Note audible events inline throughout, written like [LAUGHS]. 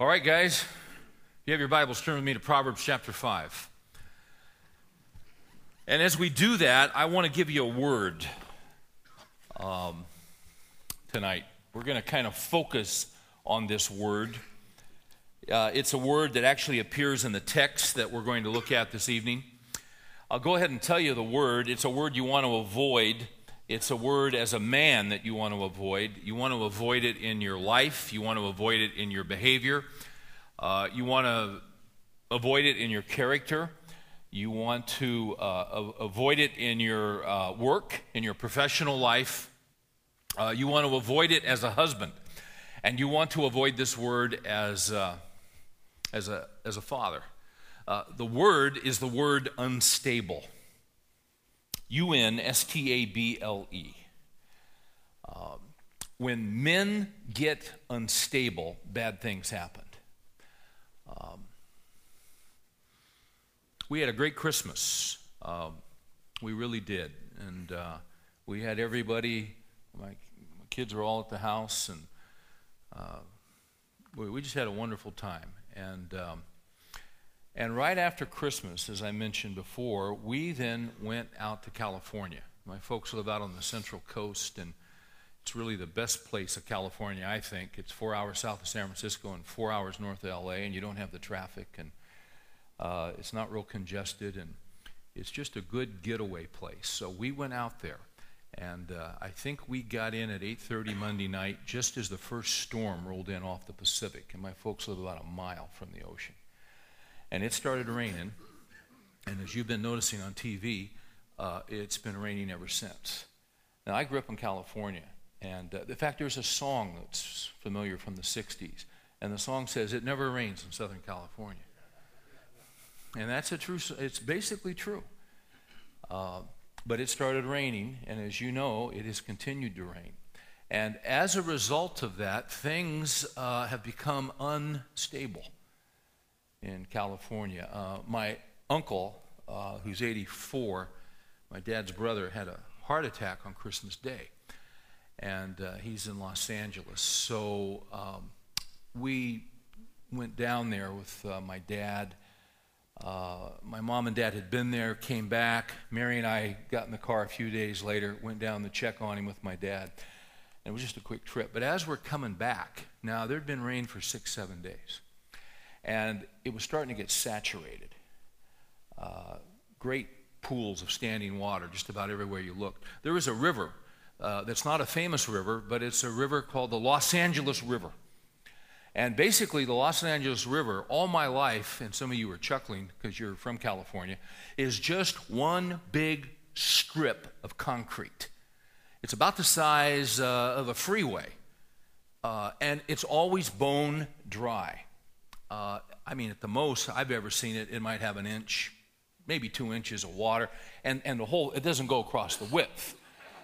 All right, guys, if you have your Bibles, turn with me to Proverbs chapter 5. And as we do that, I want to give you a word um, tonight. We're going to kind of focus on this word. Uh, it's a word that actually appears in the text that we're going to look at this evening. I'll go ahead and tell you the word. It's a word you want to avoid it's a word as a man that you want to avoid. You want to avoid it in your life, you want to avoid it in your behavior, uh, you want to avoid it in your character. You want to uh, avoid it in your uh, work, in your professional life. Uh, you want to avoid it as a husband. And you want to avoid this word as, uh, as, a, as a father. Uh, the word is the word unstable. U N S T A B L E. Um, when men get unstable, bad things happen. Um, we had a great Christmas. Um, we really did. And uh, we had everybody, my, my, kids were all at the house, and uh, we, we, just had a wonderful time. And um, and right after Christmas, as I mentioned before, we then went out to California. My folks live out on the Central Coast, and it's really the best place of California, I think. It's four hours south of San Francisco and four hours north of LA, and you don't have the traffic, and uh, it's not real congested, and it's just a good getaway place. So we went out there, and uh, I think we got in at 8:30 Monday night, just as the first storm rolled in off the Pacific, and my folks live about a mile from the ocean and it started raining. And as you've been noticing on TV, uh, it's been raining ever since. Now, I grew up in California, and uh, in fact, there's a song that's familiar from the 60s, and the song says, It never rains in Southern California. And that's a true, it's basically true. Uh, but it started raining, and as you know, it has continued to rain. And as a result of that, things uh, have become unstable in California. Uh, my uncle, uh, who's 84, my dad's brother, had a heart attack on Christmas Day. And uh, he's in Los Angeles. So um, we went down there with uh, my dad. Uh, my mom and dad had been there, came back. Mary and I got in the car a few days later, went down to check on him with my dad. And it was just a quick trip. But as we're coming back, now there'd been rain for six, seven days and it was starting to get saturated. Uh, great pools of standing water just about everywhere you looked. There is a river uh, that's not a famous river, but it's a river called the Los Angeles River. And basically, the Los Angeles River, all my life, and some of you are chuckling because you're from California, is just one big strip of concrete. It's about the size uh, of a freeway, uh, and it's always bone dry. Uh, I mean, at the most I've ever seen it, it might have an inch, maybe two inches of water, and, and the whole, it doesn't go across the width.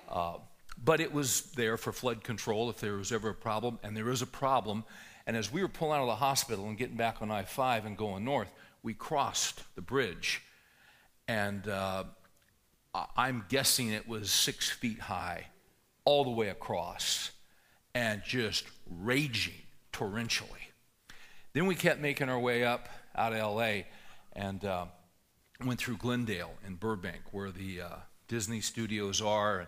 Uh, but it was there for flood control if there was ever a problem, and there is a problem. And as we were pulling out of the hospital and getting back on I 5 and going north, we crossed the bridge. And uh, I'm guessing it was six feet high, all the way across, and just raging torrentially. Then we kept making our way up out of LA and uh, went through Glendale and Burbank, where the uh, Disney studios are.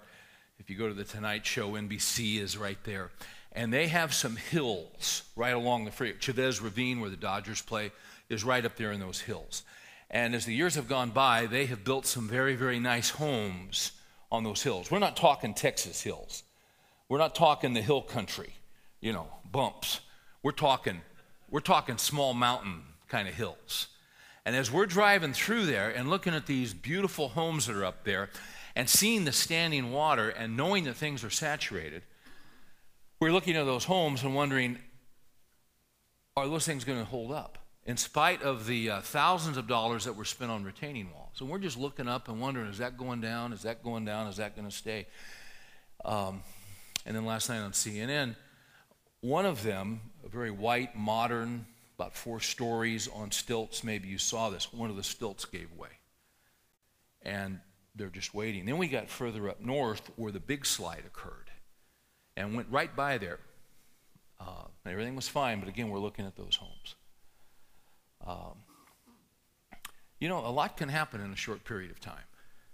If you go to the Tonight Show, NBC is right there. And they have some hills right along the freeway. Chavez Ravine, where the Dodgers play, is right up there in those hills. And as the years have gone by, they have built some very, very nice homes on those hills. We're not talking Texas hills. We're not talking the hill country, you know, bumps. We're talking we're talking small mountain kind of hills. And as we're driving through there and looking at these beautiful homes that are up there and seeing the standing water and knowing that things are saturated, we're looking at those homes and wondering, are those things going to hold up? In spite of the uh, thousands of dollars that were spent on retaining walls. And we're just looking up and wondering, is that going down? Is that going down? Is that going to stay? Um, and then last night on CNN, one of them, a very white, modern, about four stories on stilts, maybe you saw this, one of the stilts gave way. And they're just waiting. Then we got further up north where the big slide occurred and went right by there. Uh, everything was fine, but again, we're looking at those homes. Um, you know, a lot can happen in a short period of time.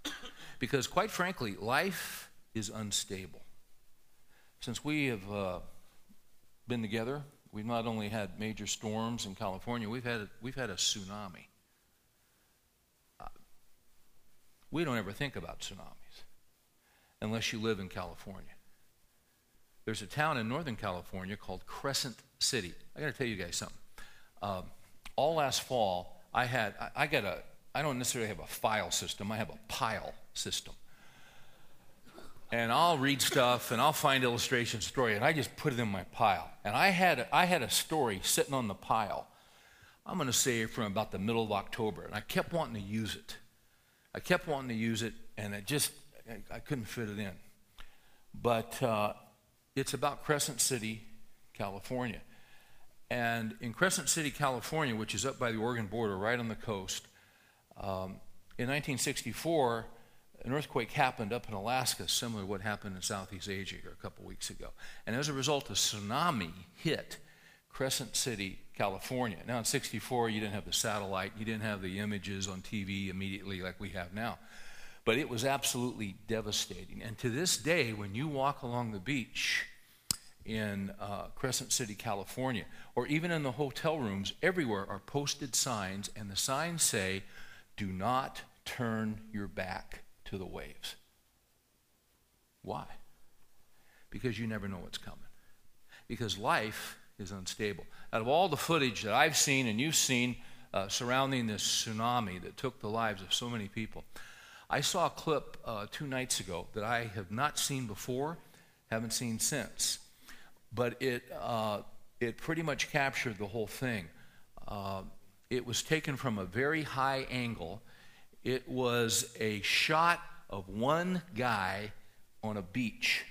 [COUGHS] Because, quite frankly, life is unstable. Since we have uh, been together, we've not only had major storms in California, we've had, we've had a tsunami. Uh, we don't ever think about tsunamis unless you live in California. There's a town in Northern California called Crescent City. I got to tell you guys something. Um, all last fall, I had, I, I got a, I don't necessarily have a file system, I have a pile system. And I'll read stuff and I'll find illustration story and I just put it in my pile. And I had, I had a story sitting on the pile, I'm going to say from about the middle of October, and I kept wanting to use it. I kept wanting to use it and it just, I, I couldn't fit it in. But uh, it's about Crescent City, California. And in Crescent City, California, which is up by the Oregon border, right on the coast, um, in 1964, an earthquake happened up in Alaska, similar to what happened in Southeast Asia a couple weeks ago. And as a result, a tsunami hit Crescent City, California. Now, in 64, you didn't have the satellite, you didn't have the images on TV immediately like we have now. But it was absolutely devastating. And to this day, when you walk along the beach, in uh, Crescent City, California, or even in the hotel rooms, everywhere are posted signs, and the signs say, Do not turn your back to the waves. Why? Because you never know what's coming. Because life is unstable. Out of all the footage that I've seen and you've seen uh, surrounding this tsunami that took the lives of so many people, I saw a clip uh, two nights ago that I have not seen before, haven't seen since but it, uh, it pretty much captured the whole thing. Uh, it was taken from a very high angle. It was a shot of one guy on a beach.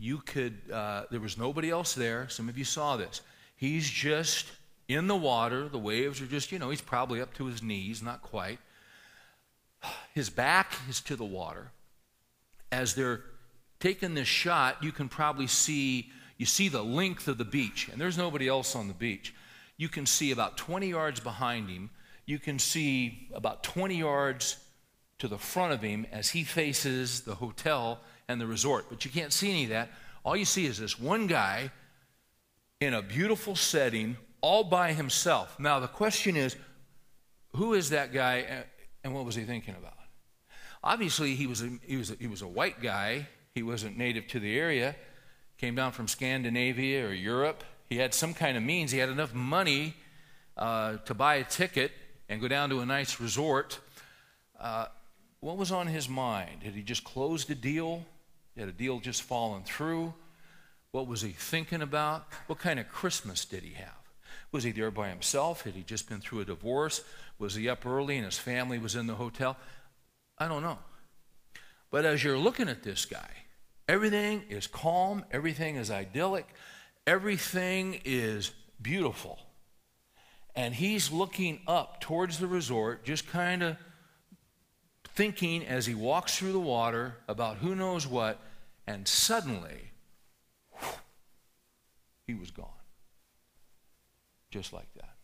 You could, uh, there was nobody else there. Some of you saw this. He's just in the water. The waves are just, you know, he's probably up to his knees, not quite. His back is to the water. As they're taking this shot, you can probably see you see the length of the beach, and there's nobody else on the beach. You can see about 20 yards behind him. You can see about 20 yards to the front of him as he faces the hotel and the resort. But you can't see any of that. All you see is this one guy in a beautiful setting, all by himself. Now, the question is who is that guy and what was he thinking about? Obviously, he was a, he was a, he was a white guy, he wasn't native to the area came down from Scandinavia or Europe. He had some kind of means. He had enough money uh, to buy a ticket and go down to a nice resort. Uh, what was on his mind? Had he just closed a deal? Had a deal just fallen through? What was he thinking about? What kind of Christmas did he have? Was he there by himself? Had he just been through a divorce? Was he up early and his family was in the hotel? I don't know. But as you're looking at this guy, Everything is calm, everything is idyllic, everything is beautiful. And he's looking up towards the resort, just kind of thinking as he walks through the water about who knows what, and suddenly, he was gone. Just like that.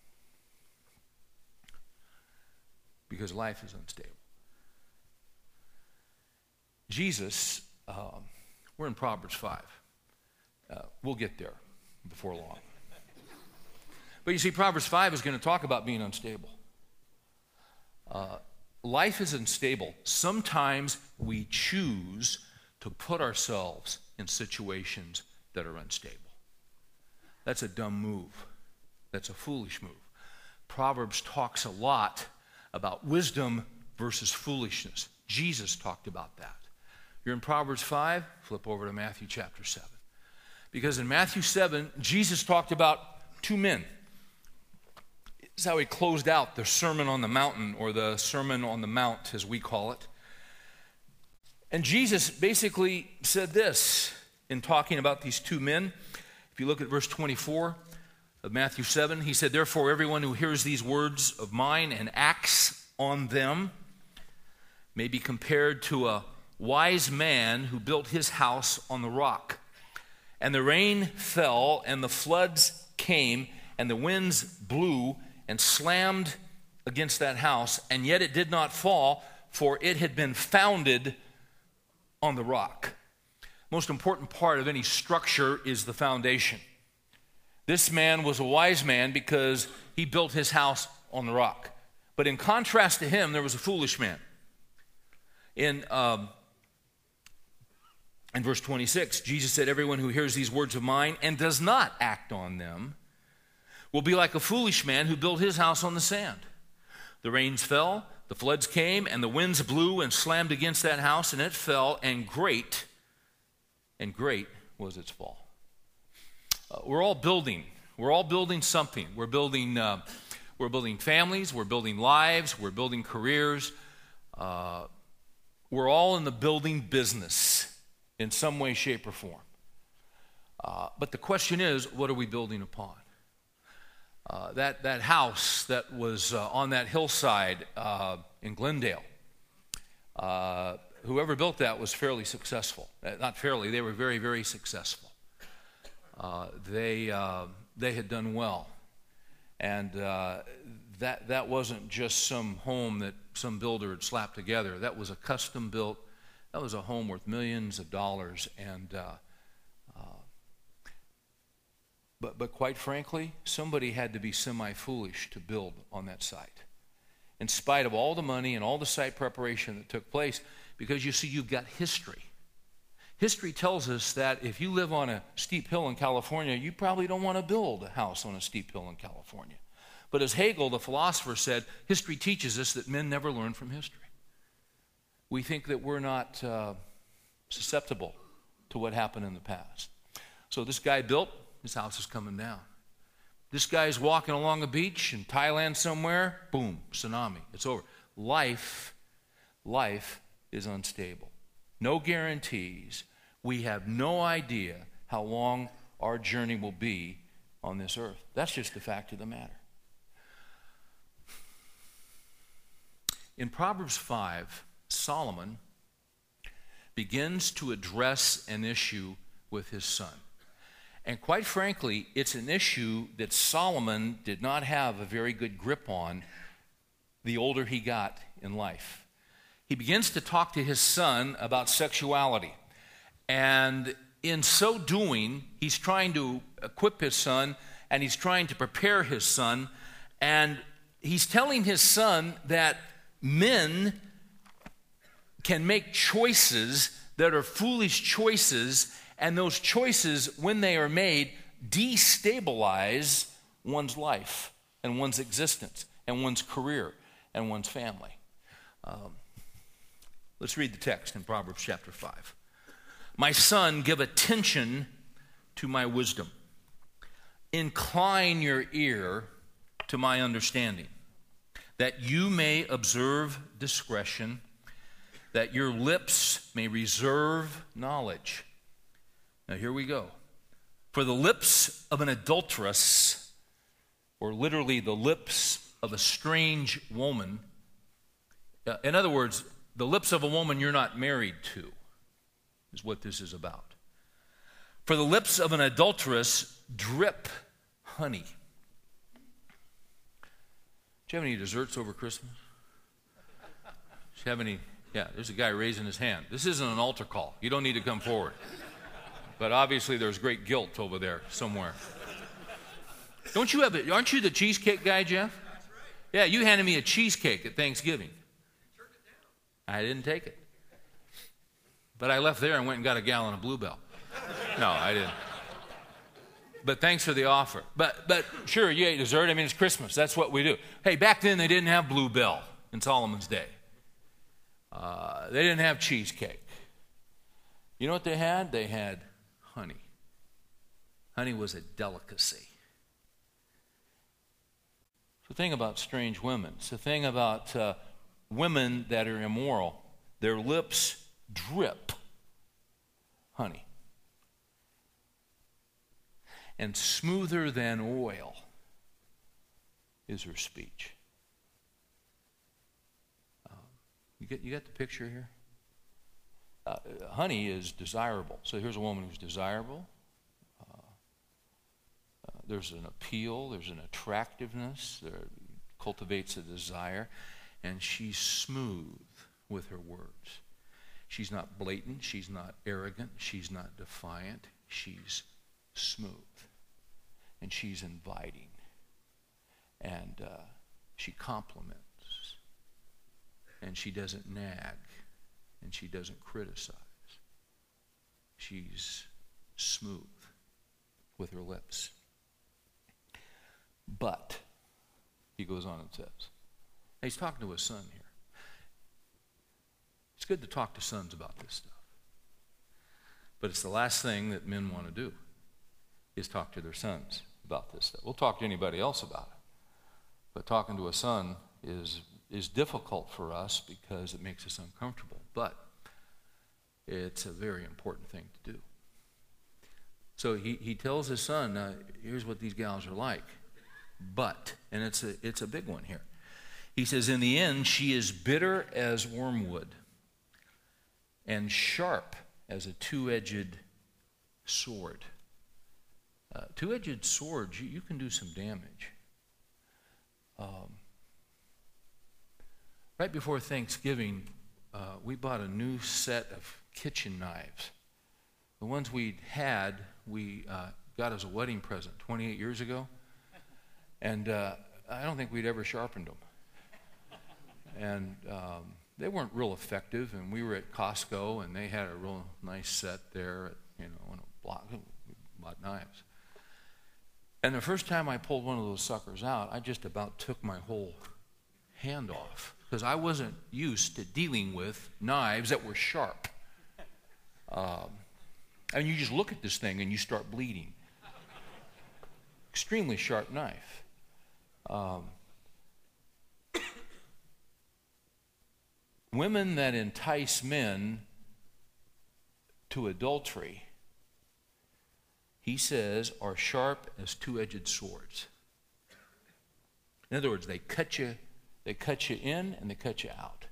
Because life is unstable. Jesus. Um, we're in Proverbs 5. Uh, we'll get there before long. But you see, Proverbs 5 is going to talk about being unstable. Uh, life is unstable. Sometimes we choose to put ourselves in situations that are unstable. That's a dumb move. That's a foolish move. Proverbs talks a lot about wisdom versus foolishness. Jesus talked about that. You're in Proverbs 5, flip over to Matthew chapter 7. Because in Matthew 7, Jesus talked about two men. This is how he closed out the Sermon on the Mountain, or the Sermon on the Mount, as we call it. And Jesus basically said this in talking about these two men. If you look at verse 24 of Matthew 7, he said, Therefore, everyone who hears these words of mine and acts on them may be compared to a wise man who built his house on the rock. And the rain fell, and the floods came, and the winds blew and slammed against that house, and yet it did not fall, for it had been founded on the rock. Most important part of any structure is the foundation. This man was a wise man because he built his house on the rock. But in contrast to him, there was a foolish man. In, um, in verse 26, Jesus said, Everyone who hears these words of mine and does not act on them will be like a foolish man who built his house on the sand. The rains fell, the floods came, and the winds blew and slammed against that house, and it fell, and great, and great was its fall. Uh, we're all building. We're all building something. We're building, uh, we're building families. We're building lives. We're building careers. Uh, we're all in the building business in some way, shape, or form. Uh, but the question is, what are we building upon? Uh, that, that house that was uh, on that hillside uh, in Glendale, uh, whoever built that was fairly successful. Uh, not fairly, they were very, very successful. they, they had done well. And that, that wasn't just some home that some builder had slapped together. That was a custom built, that was a home worth millions of dollars. And but, but quite frankly, somebody had to be semi foolish to build on that site. In spite of all the money and all the site preparation that took place, because you see, you've got history. History tells us that if you live on a steep hill in California, you probably don't want to build a house on a steep hill in California. But as Hegel, the philosopher, said, history teaches us that men never learn from history. We think that we're not uh, susceptible to what happened in the past. So this guy built his house is coming down. This guy's walking along a beach in Thailand somewhere, boom, tsunami. It's over. Life, life is unstable. No guarantees. We have no idea how long our journey will be on this earth. That's just the fact of the matter. In Proverbs 5, Solomon begins to address an issue with his son. And quite frankly, it's an issue that Solomon did not have a very good grip on the older he got in life. He begins to talk to his son about sexuality. And in so doing, he's trying to equip his son and he's trying to prepare his son. And he's telling his son that men can make choices that are foolish choices and those choices, when they are made, destabilize one's life and one's existence and one's career and one's family. Um, let's read the text in Proverbs chapter 5. My son, give attention to my wisdom. Incline your ear to my understanding, that you may observe discretion, that your lips may reserve knowledge now, here we go. For the lips of an adulteress, or literally the lips of a strange woman, uh, in other words, the lips of a woman you're not married to, is what this is about. For the lips of an adulteress drip honey. Do you have any desserts over Christmas? Do you have any? Yeah, there's a guy raising his hand. This isn't an altar call. You don't need to come forward. But obviously, there's great guilt over there somewhere. [LAUGHS] Don't you have it? Aren't you the cheesecake guy, Jeff? Yeah, you handed me a cheesecake at Thanksgiving. I didn't take it. But I left there and went and got a gallon of Bluebell. No, I didn't. But thanks for the offer. But but sure, you ate dessert. I mean, it's Christmas. That's what we do. Hey, back then they didn't have Bluebell in Solomon's day. Uh, they didn't have cheesecake. You know what they had? They had. Honey was a delicacy. It's the thing about strange women. It's the thing about uh, women that are immoral. Their lips drip honey. And smoother than oil is her speech. Um, you, get, you get the picture here? uh, honey is desirable. So here's a woman who's desirable, there's an appeal, there's an attractiveness, there cultivates a desire, and she's smooth with her words. She's not blatant, she's not arrogant, she's not defiant, she's smooth, and she's inviting, and uh, she compliments, and she doesn't nag, and she doesn't criticize. She's smooth with her lips. But, he goes on and says, he's talking to his son here. It's good to talk to sons about this stuff. But it's the last thing that men want to do is talk to their sons about this stuff. We'll talk to anybody else about it. But talking to a son is, is difficult for us because it makes us uncomfortable. But it's a very important thing to do. So he, he tells his son, here's what these gals are like. But, and it's a, it's a big one here. He says, in the end, she is bitter as wormwood and sharp as a two edged sword. Uh, two edged swords, you, you, can do some damage. Um, right before Thanksgiving, uh, we bought a new set of kitchen knives. The ones we had, we uh, got as a wedding present 28 years ago. And uh, I don't think we'd ever sharpened them. And um, they weren't real effective. And we were at Costco, and they had a real nice set there, at, you know, in a block. Bought knives. And the first time I pulled one of those suckers out, I just about took my whole hand off because I wasn't used to dealing with knives that were sharp. Um, and you just look at this thing and you start bleeding. Extremely sharp knife. Um, women that entice men to adultery, he says, are sharp as two-edged swords. In other words, they cut you, they cut you in and they cut you out.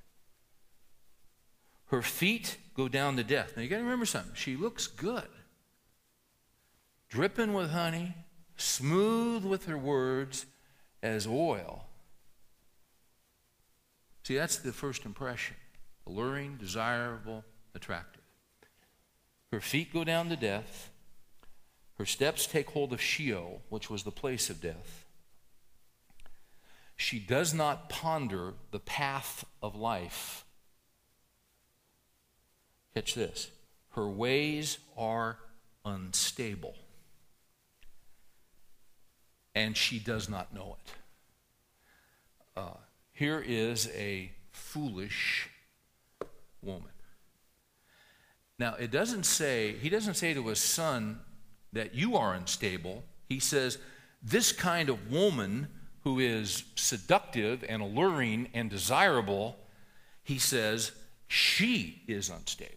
Her feet go down to death. Now you got to remember something. She looks good, dripping with honey, smooth with her words as oil. See, that's the first impression alluring, desirable, attractive. Her feet go down to death. Her steps take hold of Sheol, which was the place of death. She does not ponder the path of life. Catch this. Her ways are unstable. And she does not know it. Uh, here is a foolish woman. Now, it doesn't say, he doesn't say to his son that you are unstable. He says, this kind of woman who is seductive and alluring and desirable, he says, she is unstable.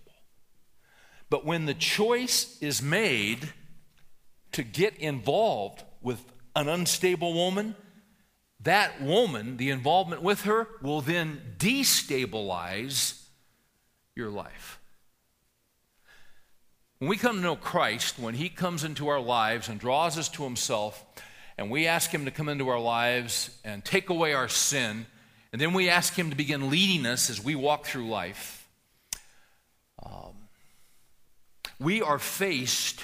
But when the choice is made to get involved with an unstable woman, that woman, the involvement with her, will then destabilize your life. When we come to know Christ, when He comes into our lives and draws us to Himself, and we ask Him to come into our lives and take away our sin, and then we ask Him to begin leading us as we walk through life, um, we are faced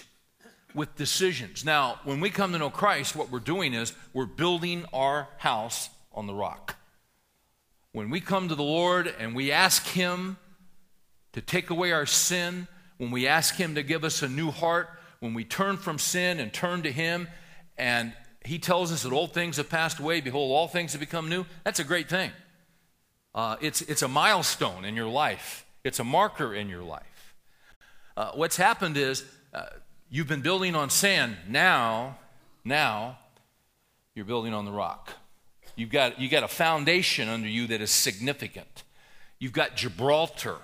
with decisions. Now, when we come to know Christ, what we're doing is we're building our house on the rock. When we come to the Lord and we ask Him to take away our sin, when we ask Him to give us a new heart, when we turn from sin and turn to Him, and He tells us that old things have passed away, behold, all things have become new, that's a great thing. Uh, it's, it's a milestone in your life, it's a marker in your life. Uh, what's happened is uh, you've been building on sand. Now, now, you're building on the rock. You've got, you've got a foundation under you that is significant. You've got Gibraltar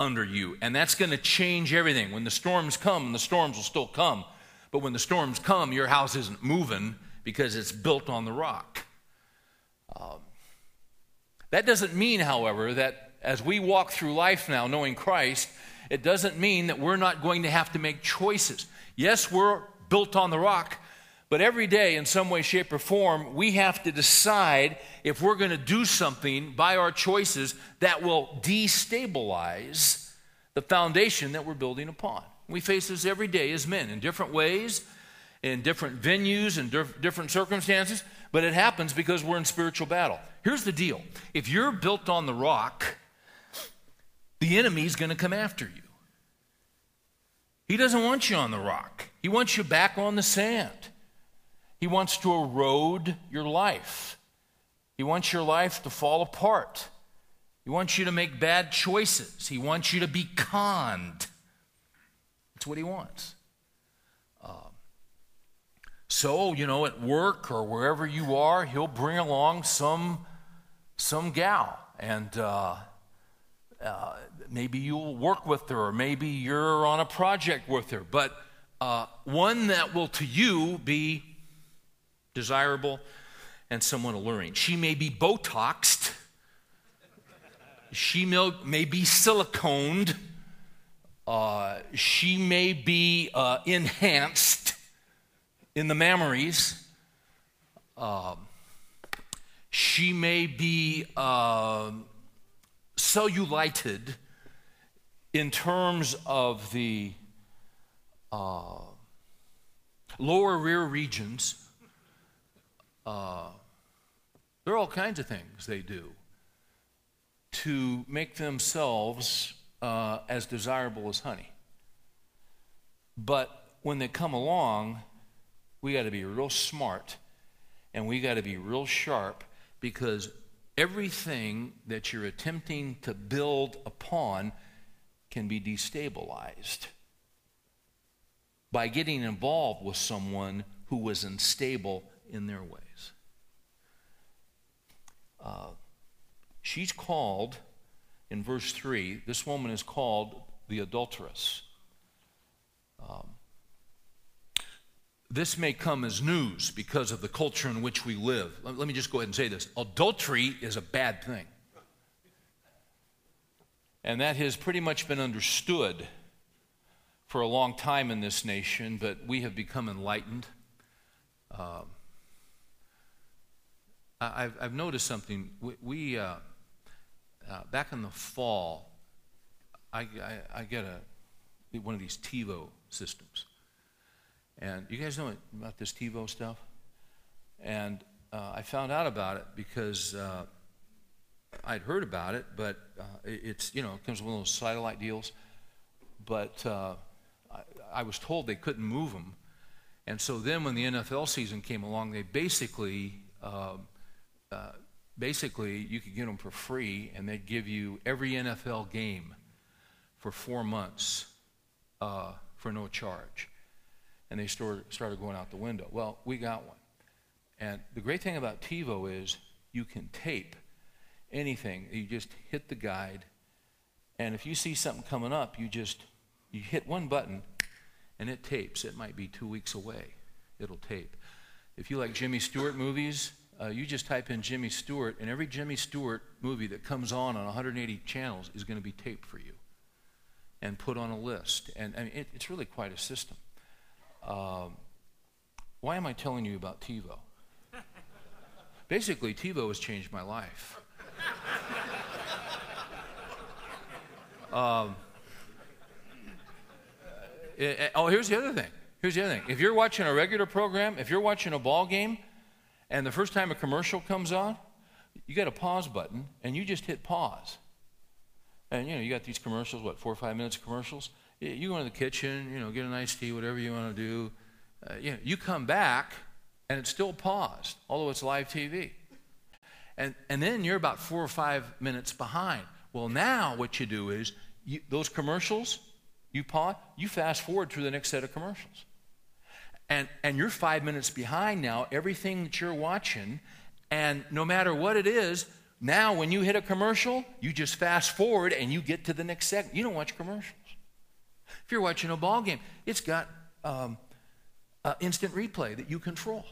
under you. And that's going to change everything. When the storms come, and the storms will still come, but when the storms come, your house isn't moving because it's built on the rock. Um, that doesn't mean, however, that as we walk through life now knowing Christ, it doesn't mean that we're not going to have to make choices. Yes, we're built on the rock, But every day, in some way, shape, or form, we have to decide if we're going to do something by our choices that will destabilize the foundation that we're building upon. We face this every day as men in different ways, in different venues, and different circumstances, but it happens because we're in spiritual battle. Here's the deal if you're built on the rock, the enemy's going to come after you. He doesn't want you on the rock, he wants you back on the sand. He wants to erode your life. He wants your life to fall apart. He wants you to make bad choices. He wants you to be conned. That's what he wants. Uh, so, you know, at work or wherever you are, he'll bring along some, some gal. And uh, uh, maybe you'll work with her, or maybe you're on a project with her. But uh, one that will to you be desirable, and somewhat alluring. She may be Botoxed, she may be siliconed, uh, she may be uh, enhanced in the mammaries. Uh, she may be uh, cellulited in terms of the uh, lower rear regions uh, there are all kinds of things they do to make themselves uh, as desirable as honey. But when they come along, we got to be real smart and we got to be real sharp because everything that you're attempting to build upon can be destabilized by getting involved with someone who was unstable in their ways. Uh, she's called, in verse 3, this woman is called the adulteress. Um, this may come as news because of the culture in which we live. Let, let me just go ahead and say this adultery is a bad thing. And that has pretty much been understood for a long time in this nation, but we have become enlightened. Um, I've, I've noticed something. We, we uh, uh, back in the fall, I, I, I, get a one of these TiVo systems, and you guys know about this TiVo stuff. And uh, I found out about it because uh, I'd heard about it, but uh, it's you know it comes with one of those satellite deals. But uh, I, I was told they couldn't move them, and so then when the NFL season came along, they basically um, uh, basically you could get them for free, and they'd give you every NFL game for four months uh, for no charge. And they started, started going out the window. Well, we got one. And the great thing about TiVo is you can tape anything. You just hit the guide, and if you see something coming up, you just you hit one button, and it tapes. It might be two weeks away. It'll tape. If you like Jimmy Stewart movies, uh, you just type in Jimmy Stewart, and every Jimmy Stewart movie that comes on on 180 channels is going to be taped for you and put on a list. And I mean, it, it's really quite a system. Um, why am I telling you about TiVo? [LAUGHS] Basically, TiVo has changed my life. Um, it, eh, eh, oh, here's the other thing. Here's the other thing. If you're watching a regular program, if you're watching a ball game, and the first time a commercial comes on, you got a pause button and you just hit pause. And you know, you got these commercials, what, four or five minutes of commercials? You go into the kitchen, you know, get a nice tea, whatever you want to do. Uh, you, know, you come back and it's still paused, although it's live TV. And, and then you're about four or five minutes behind. Well, now what you do is you, those commercials, you pause, you fast forward through the next set of commercials and, and you're five minutes behind now, everything that you're watching, and no matter what it is, now when you hit a commercial, you just fast forward and you get to the next second. You don't watch commercials. If you're watching a ball game, it's got um, uh, instant replay that you control.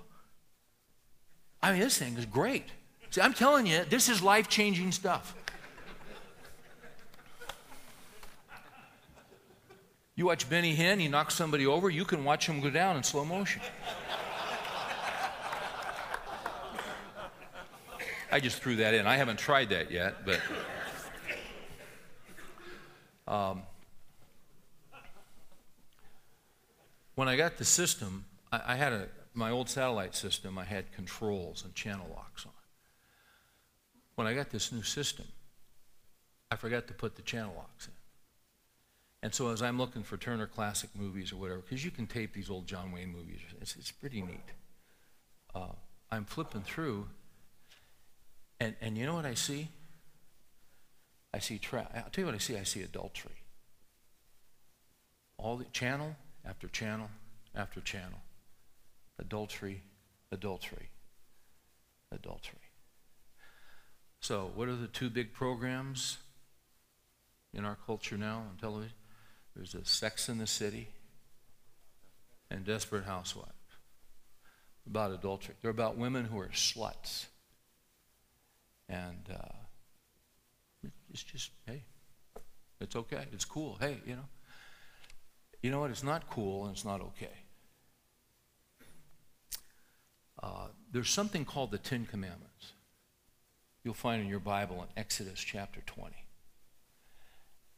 I mean, this thing is great. See, I'm telling you, this is life changing stuff. You watch Benny Hinn, he knocks somebody over, you can watch him go down in slow motion. I just threw that in. I haven't tried that yet, but. Um, when I got the system, I, I had a, my old satellite system, I had controls and channel locks on. When I got this new system, I forgot to put the channel locks in. And so as I'm looking for Turner Classic movies or whatever, because you can tape these old John Wayne movies, it's, it's pretty neat. Uh, I'm flipping through, and, and you know what I see? I see, tra- I'll tell you what I see, I see adultery. All the channel after channel after channel. Adultery, adultery, adultery. So, what are the two big programs in our culture now on television? There's a Sex in the City and Desperate Housewives. About adultery. They're about women who are sluts. And uh, it's just, hey, it's okay. It's cool. Hey, you know. You know what? It's not cool and it's not okay. Uh, there's something called the Ten Commandments. You'll find in your Bible in Exodus chapter 20.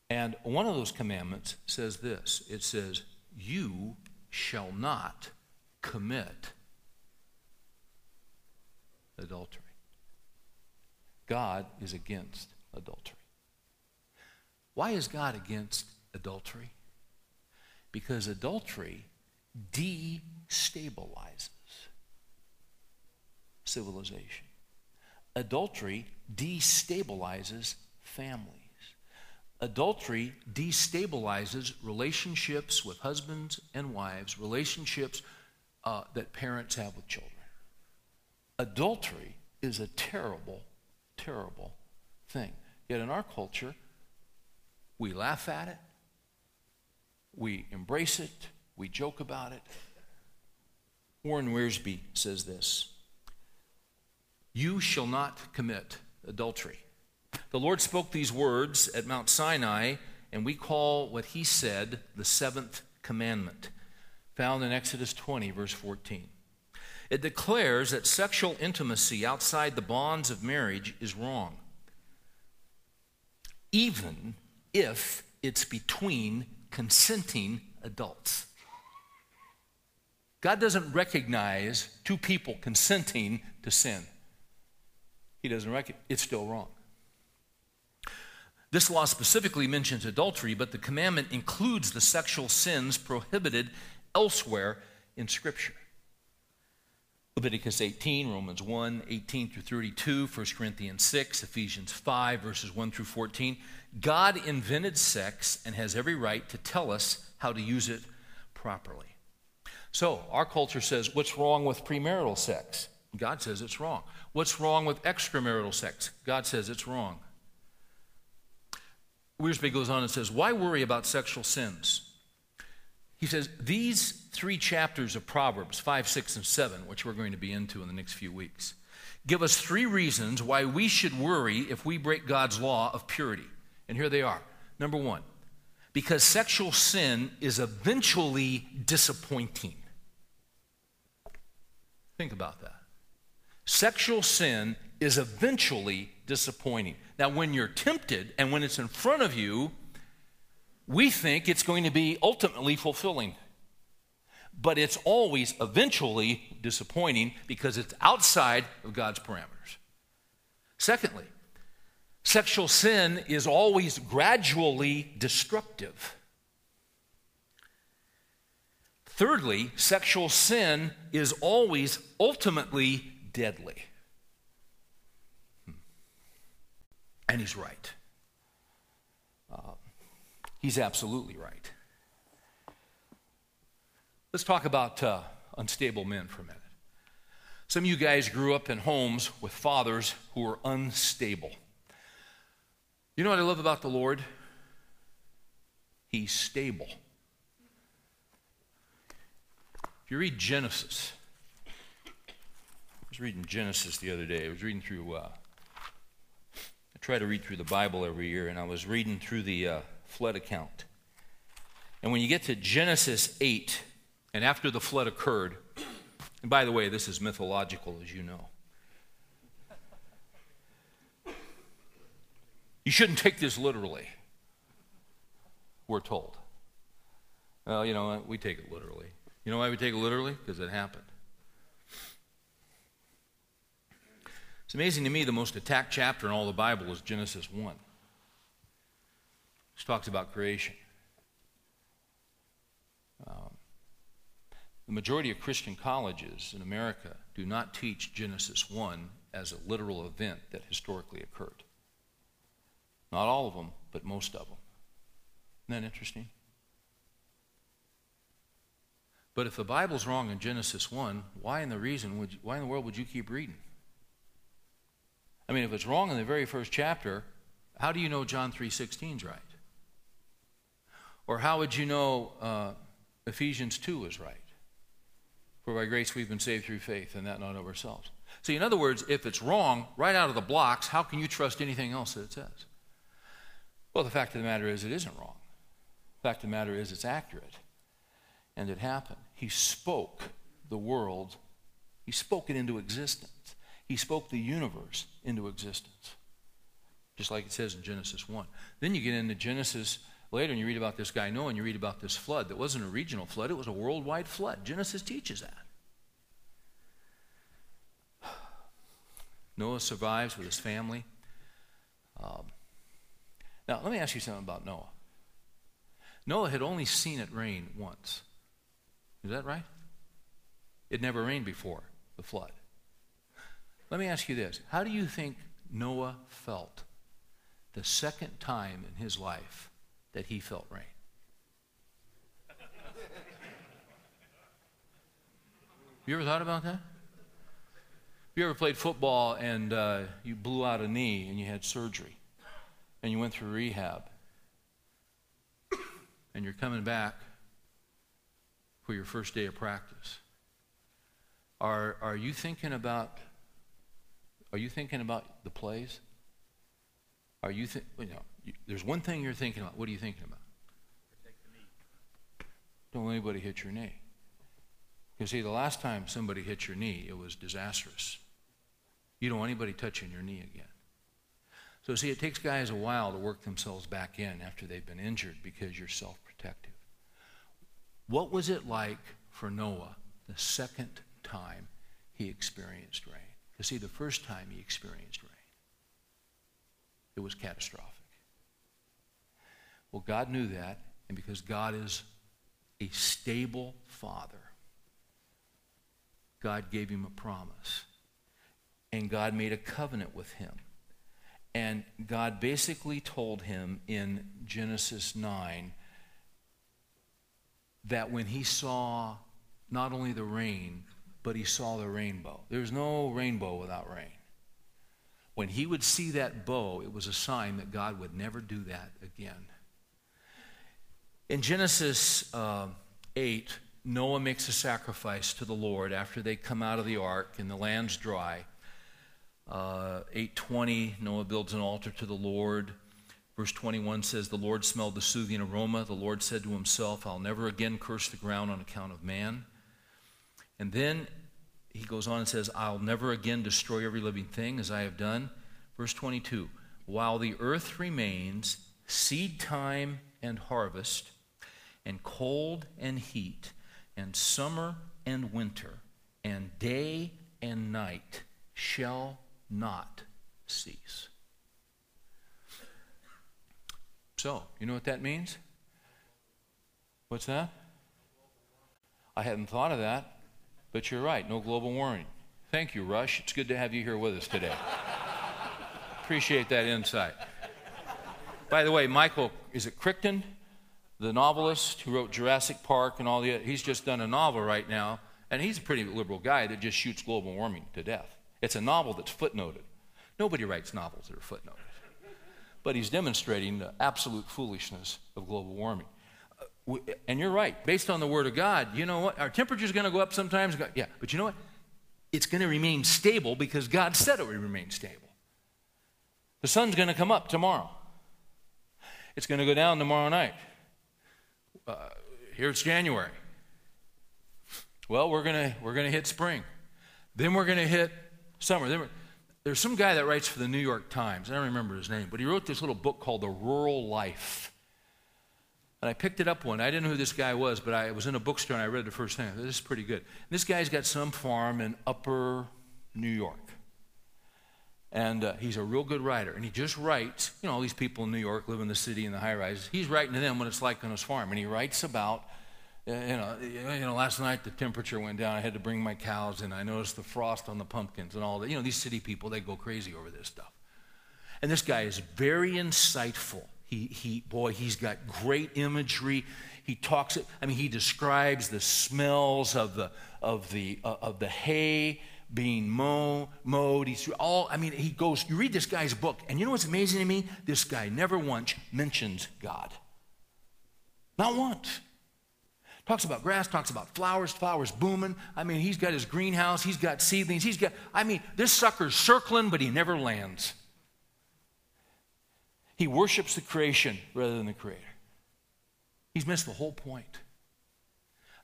And one of those commandments says this it says, You shall not commit adultery. God is against adultery. Why is God against adultery? Because adultery destabilizes civilization. Adultery destabilizes families. Adultery destabilizes relationships with husbands and wives, relationships uh, that parents have with children. Adultery is a terrible, terrible thing. Yet in our culture, we laugh at it, we embrace it, we joke about it. Warren Wiersbe says this You shall not commit adultery. The Lord spoke these words at Mount Sinai, and we call what he said the seventh commandment, found in Exodus 20, verse 14. It declares that sexual intimacy outside the bonds of marriage is wrong, even if it's between consenting adults. God doesn't recognize two people consenting to sin. He doesn't recognize it's still wrong. This law specifically mentions adultery, but the commandment includes the sexual sins prohibited elsewhere in Scripture. Leviticus 18, Romans 1, 18 through 32, 1 Corinthians 6, Ephesians 5, verses 1 through 14. God invented sex and has every right to tell us how to use it properly. So, our culture says, What's wrong with premarital sex? God says it's wrong. What's wrong with extramarital sex? God says it's wrong. Wiersbe goes on and says, Why worry about sexual sins? He says, These three chapters of Proverbs, 5, 6, and 7, which we're going to be into in the next few weeks, give us three reasons why we should worry if we break God's law of purity. And here they are. Number one, because sexual sin is eventually disappointing. Think about that. Sexual sin is eventually disappointing. Now, when you're tempted and when it's in front of you, we think it's going to be ultimately fulfilling. But it's always eventually disappointing because it's outside of God's parameters. Secondly, sexual sin is always gradually destructive. Thirdly, sexual sin is always ultimately deadly. And he's right. Uh, he's absolutely right. Let's talk about uh, unstable men for a minute. Some of you guys grew up in homes with fathers who were unstable. You know what I love about the Lord? He's stable. If you read Genesis, was reading Genesis the other day. I was reading through uh, I try to read through the Bible every year, and I was reading through the uh, flood account. And when you get to Genesis 8, and after the flood occurred, and by the way, this is mythological, as you know. You shouldn't take this literally, we're told. Well, you know, we take it literally. You know why we take it literally? Because it happened. Amazing to me the most attacked chapter in all the Bible is Genesis 1. Which talks about creation. Um, the majority of Christian colleges in America do not teach Genesis 1 as a literal event that historically occurred. Not all of them, but most of them. Isn't that interesting? But if the Bible's wrong in Genesis 1, why in the reason would you, why in the world would you keep reading? I mean, if it's wrong in the very first chapter, how do you know John 3.16 is right? Or how would you know uh, Ephesians 2 is right? For by grace we've been saved through faith, and that not of ourselves. See, in other words, if it's wrong right out of the blocks, how can you trust anything else that it says? Well, the fact of the matter is, it isn't wrong. The fact of the matter is, it's accurate. And it happened. He spoke the world, he spoke it into existence. He spoke the universe into existence, just like it says in Genesis 1. Then you get into Genesis later and you read about this guy Noah and you read about this flood that wasn't a regional flood, it was a worldwide flood. Genesis teaches that. Noah survives with his family. Um, now, let me ask you something about Noah. Noah had only seen it rain once. Is that right? It never rained before the flood. Let me ask you this How do you think Noah felt the second time in his life that he felt rain? You ever thought about that? You ever played football and uh, you blew out a knee and you had surgery and you went through rehab and you're coming back for your first day of practice? Are, are you thinking about are you thinking about the plays? Are you, th- you know, you, there's one thing you're thinking about. What are you thinking about? Don't let anybody hit your knee. You see, the last time somebody hit your knee, it was disastrous. You don't want anybody touching your knee again. So, see, it takes guys a while to work themselves back in after they've been injured because you're self protective. What was it like for Noah the second time he experienced rain? Because, see, the first time he experienced rain, it was catastrophic. Well, God knew that, and because God is a stable father, God gave him a promise. And God made a covenant with him. And God basically told him in Genesis 9 that when he saw not only the rain, but he saw the rainbow. There's no rainbow without rain. When he would see that bow, it was a sign that God would never do that again. In Genesis uh, 8, Noah makes a sacrifice to the Lord after they come out of the ark and the land's dry. Uh, 820, Noah builds an altar to the Lord. Verse 21 says, The Lord smelled the soothing aroma. The Lord said to himself, I'll never again curse the ground on account of man. And then he goes on and says, I'll never again destroy every living thing as I have done. Verse 22 While the earth remains, seed time and harvest, and cold and heat, and summer and winter, and day and night shall not cease. So, you know what that means? What's that? I hadn't thought of that. But you're right, no global warming. Thank you, Rush. It's good to have you here with us today. Appreciate that insight. By the way, Michael, is it Crichton, the novelist who wrote Jurassic Park and all the he's just done a novel right now, and he's a pretty liberal guy that just shoots global warming to death. It's a novel that's footnoted. Nobody writes novels that are footnoted. But he's demonstrating the absolute foolishness of global warming and you're right, based on the Word of God, you know what? Our temperature's going to go up sometimes. Yeah, but you know what? It's going to remain stable because God said it would remain stable. The sun's going to come up tomorrow. It's going to go down tomorrow night. Uh, here it's January. Well, we're going to we're to hit spring. Then we're going to hit summer. Then there's some guy that writes for the New York Times. I don't remember his name, but he wrote this little book called The Rural Life. And I picked it up one. I didn't know who this guy was, but I was in a bookstore and I read the first thing. This is pretty good. This guy's got some farm in upper New York. And uh, he's a real good writer. And he just writes, you know, all these people in New York live in the city in the high rises. He's writing to them what it's like on his farm. And he writes about, uh, you know, you know, last night the temperature went down. I had to bring my cows in. I noticed the frost on the pumpkins and all that. You know, these city people, they go crazy over this stuff. And this guy is very insightful. He, he, boy, he's got great imagery. He talks, I mean, he describes the smells of the, of the, uh, of the hay being mow, mowed. He's all, I mean, he goes, you read this guy's book, and you know what's amazing to me? This guy never once mentions God. Not once. Talks about grass, talks about flowers, flowers booming. I mean, he's got his greenhouse, he's got seedlings, he's got, I mean, this sucker's circling, but he never lands. He worships the creation rather than the creator. He's missed the whole point.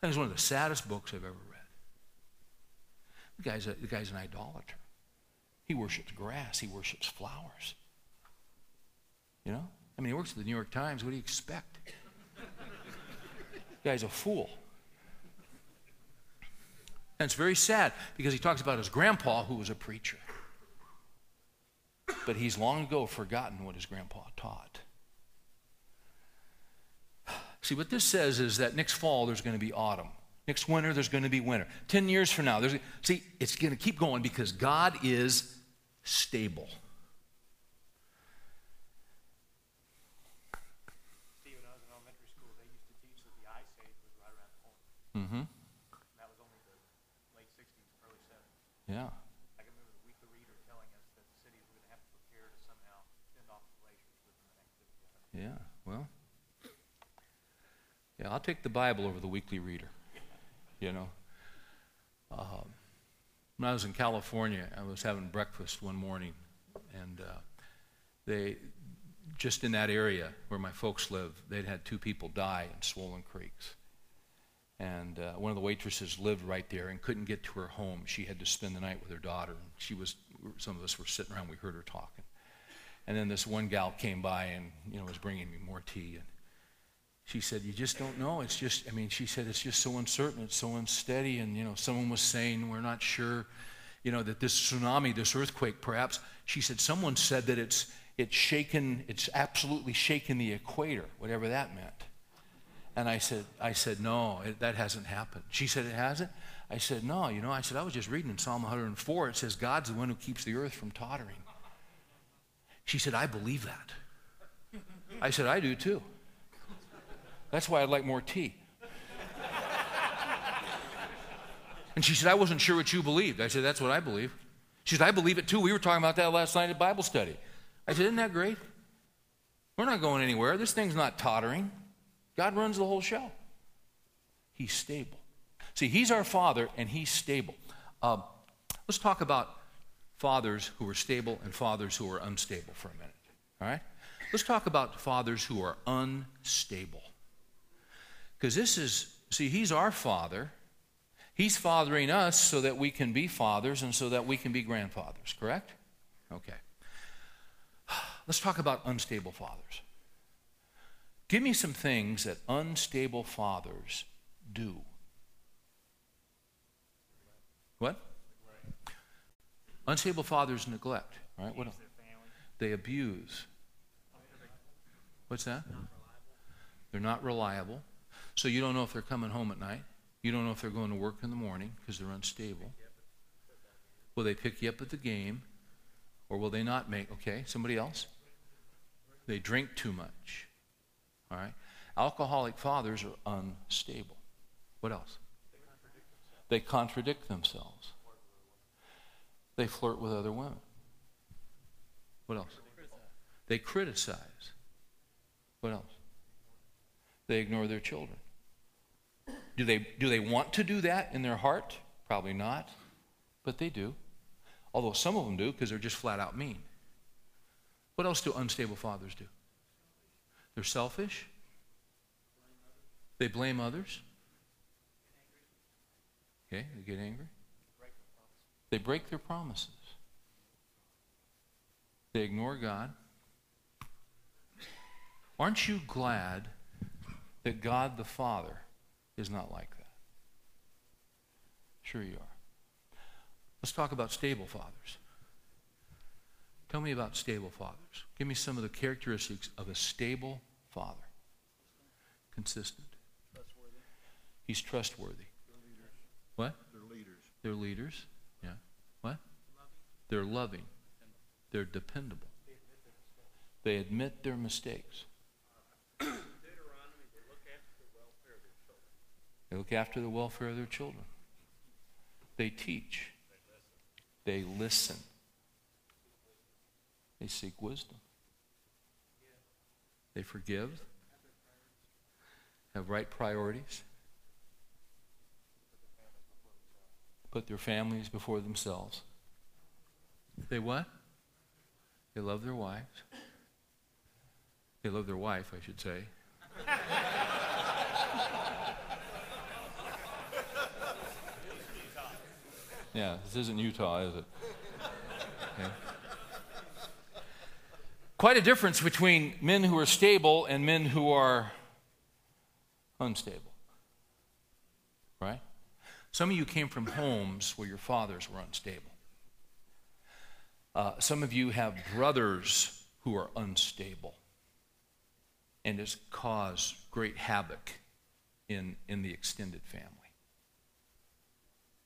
That is one of the saddest books I've ever read. The guy's, a, the guy's an idolater. He worships grass, he worships flowers. You know? I mean, he works at the New York Times. What do you expect? the guy's a fool. And it's very sad because he talks about his grandpa, who was a preacher. But he's long ago forgotten what his grandpa taught. See, what this says is that next fall there's going to be autumn. Next winter, there's going to be winter. Ten years from now, there's, see, it's going to keep going because God is stable. See, when I was in elementary school, they used to teach that the ice age was right around the corner. Mm-hmm. That was only the late 60s, early 70s. Yeah. I can remember the Weekly Reader telling us that the cities were going to have to prepare to somehow fend off the glaciers within the next 50 years. Yeah. Well. Yeah, I'll take the Bible over the Weekly Reader. You know. Um, when I was in California, I was having breakfast one morning, and uh, they just in that area where my folks live, they'd had two people die in swollen creeks. And uh, one of the waitresses lived right there and couldn't get to her home. She had to spend the night with her daughter. And She was, some of us were sitting around. We heard her talking. And then this one gal came by and you know was bringing me more tea. And she said, "You just don't know. It's just, I mean, she said it's just so uncertain. It's so unsteady. And you know, someone was saying we're not sure, you know, that this tsunami, this earthquake, perhaps. She said someone said that it's it's shaken. It's absolutely shaken the equator, whatever that meant." And I said, I said, no, it, that hasn't happened. She said, it hasn't? I said, no, you know, I said, I was just reading in Psalm 104. It says, God's the one who keeps the earth from tottering. She said, I believe that. I said, I do too. That's why I'd like more tea. And she said, I wasn't sure what you believed. I said, That's what I believe. She said, I believe it too. We were talking about that last night at Bible study. I said, Isn't that great? We're not going anywhere. This thing's not tottering. God runs the whole show. He's stable. See, He's our Father and He's stable. Um, let's talk about fathers who are stable and fathers who are unstable for a minute. All right? Let's talk about fathers who are unstable. Because this is, see, He's our Father. He's fathering us so that we can be fathers and so that we can be grandfathers, correct? Okay. [SIGHS] Let's talk about unstable fathers. Give me some things that unstable fathers do. What? Unstable fathers neglect. Right? What else? They abuse. What's that? They're not reliable. So you don't know if they're coming home at night. You don't know if they're going to work in the morning because they're unstable. Will they pick you up at the game? Or will they not make, okay, somebody else? They drink too much. All right? Alcoholic fathers are unstable. What else? They contradict themselves. They flirt with other women. What else? They criticize. What else? They ignore their children. Do they, do they want to do that in their heart? Probably not, but they do. Although some of them do because they're just flat out mean. What else do unstable fathers do? They're selfish. They blame others. Okay, they get angry. They break their promises. They ignore God. Aren't you glad that God the Father is not like that? Sure, you are. Let's talk about stable fathers. Tell me about stable fathers. Give me some of the characteristics of a stable father. Consistent. Trustworthy. He's trustworthy. They're leaders. What? They're leaders. They're leaders. Yeah. What? They're loving. They're dependable. They admit their mistakes. [CLEARS THROAT] Deuteronomy, they look after the welfare of their children. They look after the welfare of their children. They teach. They listen. They seek wisdom. They forgive. Have right priorities. Put their families before themselves. They what? They love their wives. They love their wife, I should say. [LAUGHS] Yeah, this isn't Utah, is it? Okay. Quite a difference between men who are stable and men who are unstable. Right? Some of you came from homes where your fathers were unstable. Uh, some of you have brothers who are unstable. And it's caused great havoc in, in the extended family.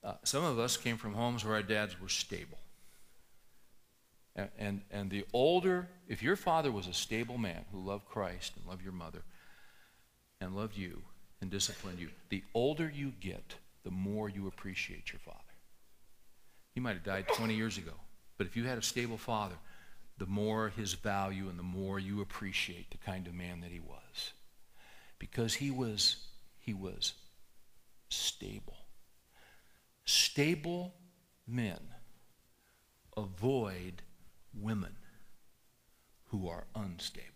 Uh, some of us came from homes where our dads were stable. And, and, and the older, if your father was a stable man who loved Christ and loved your mother and loved you and disciplined you, the older you get, the more you appreciate your father. He might have died 20 years ago, but if you had a stable father, the more his value and the more you appreciate the kind of man that he was. Because he was, he was stable. Stable men avoid women who are unstable.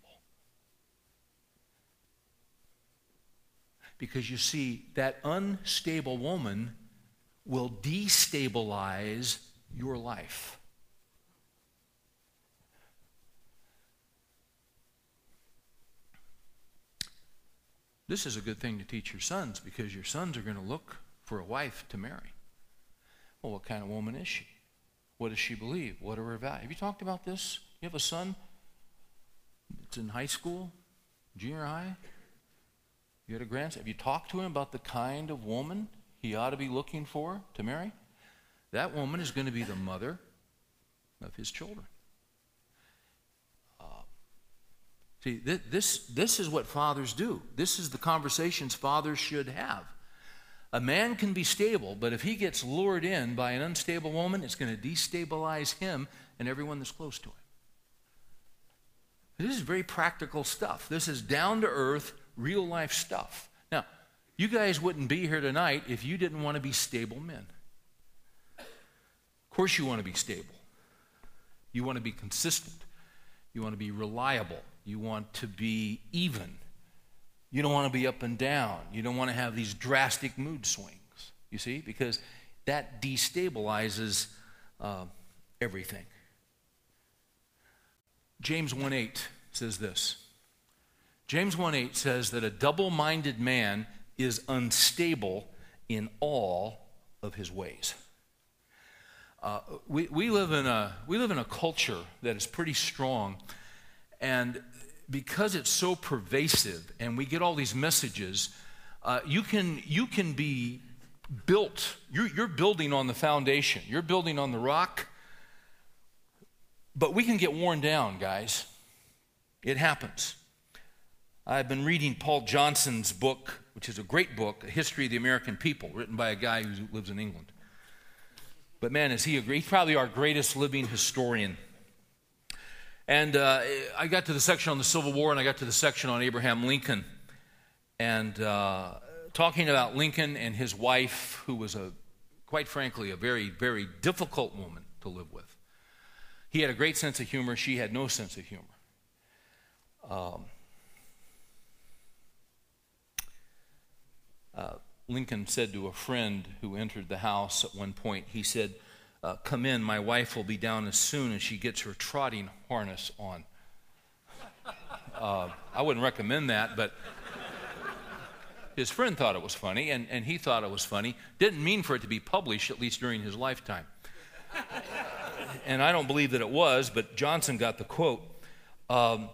Because you see, that unstable woman will destabilize your life. This is a good thing to teach your sons because your sons are going to look for a wife to marry. Well, what kind of woman is she? What does she believe? What are her values? Have you talked about this? You have a son that's in high school, junior high? You had a grandson. Have you talked to him about the kind of woman he ought to be looking for to marry? That woman is going to be the mother of his children. Uh, see, th- this, this is what fathers do. This is the conversations fathers should have. A man can be stable, but if he gets lured in by an unstable woman, it's going to destabilize him and everyone that's close to him. This is very practical stuff. This is down to earth, real life stuff. Now, you guys wouldn't be here tonight if you didn't want to be stable men. Of course, you want to be stable. You want to be consistent. You want to be reliable. You want to be even. You don't want to be up and down. You don't want to have these drastic mood swings, you see, because that destabilizes uh, everything. James 1 8 says this. James 1 8 says that a double minded man is unstable in all of his ways. Uh, we, we, live in a, we live in a culture that is pretty strong, and because it's so pervasive and we get all these messages, uh, you, can, you can be built, you're, you're building on the foundation, you're building on the rock, but we can get worn down, guys. It happens. I've been reading Paul Johnson's book, which is a great book, A History of the American People, written by a guy who lives in England. But man, is he a great, he's probably our greatest living historian. And uh, I got to the section on the Civil War and I got to the section on Abraham Lincoln. And uh, talking about Lincoln and his wife, who was a, quite frankly, a very, very difficult woman to live with. He had a great sense of humor, she had no sense of humor. Um, uh, Lincoln said to a friend who entered the house at one point, he said, uh, come in, my wife will be down as soon as she gets her trotting harness on. Uh, I wouldn't recommend that, but his friend thought it was funny, and, and he thought it was funny. Didn't mean for it to be published, at least during his lifetime. and I don't believe that it was, but Johnson got the quote. Um,